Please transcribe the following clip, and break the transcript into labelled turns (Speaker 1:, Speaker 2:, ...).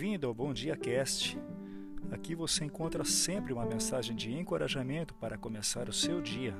Speaker 1: Bem-vindo ao Bom Dia Cast. Aqui você encontra sempre uma mensagem de encorajamento para começar o seu dia.